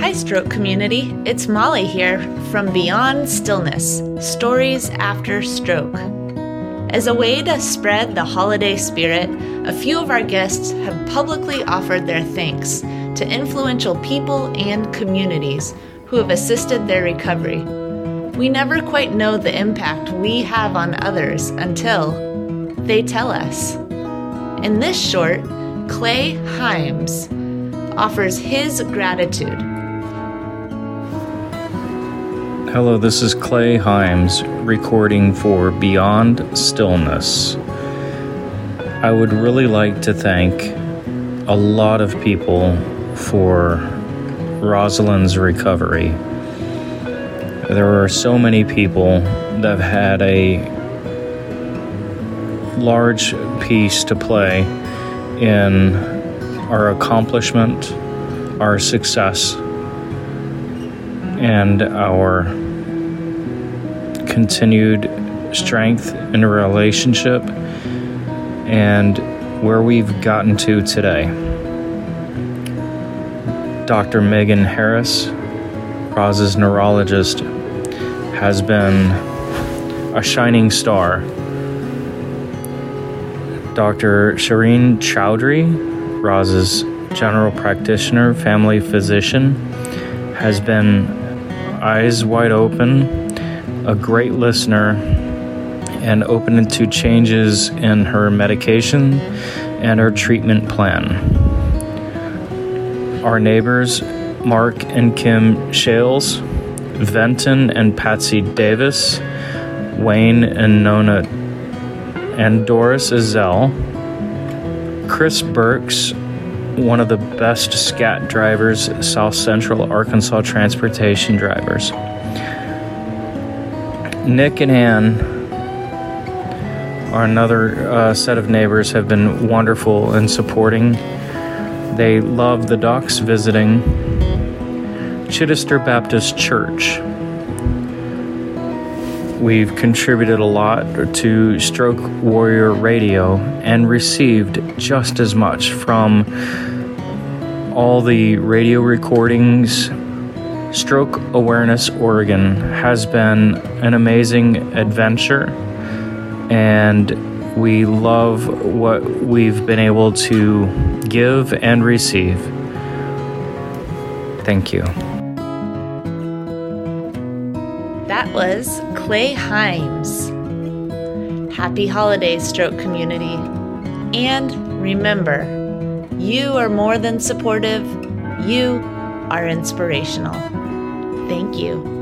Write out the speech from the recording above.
Hi, stroke community. It's Molly here from Beyond Stillness Stories After Stroke. As a way to spread the holiday spirit, a few of our guests have publicly offered their thanks to influential people and communities who have assisted their recovery. We never quite know the impact we have on others until they tell us. In this short, Clay Himes offers his gratitude. Hello, this is Clay Himes recording for Beyond Stillness. I would really like to thank a lot of people for Rosalind's recovery. There are so many people that have had a large piece to play in our accomplishment, our success, and our continued strength in a relationship and where we've gotten to today. Dr. Megan Harris, Roz's neurologist, has been a shining star. Dr. Shireen Chowdhury, Roz's general practitioner, family physician, has been eyes wide open, a great listener, and open to changes in her medication and her treatment plan. Our neighbors, Mark and Kim Shales, Venton and Patsy Davis, Wayne and Nona, and Doris Azell, Chris Burks, one of the best SCAT drivers, South Central Arkansas transportation drivers. Nick and Ann, are another uh, set of neighbors, have been wonderful in supporting. They love the docs visiting. Chittister Baptist Church. We've contributed a lot to Stroke Warrior Radio and received just as much from all the radio recordings. Stroke Awareness Oregon has been an amazing adventure, and we love what we've been able to give and receive. Thank you. That was Clay Himes. Happy holidays, stroke community. And remember, you are more than supportive, you are inspirational. Thank you.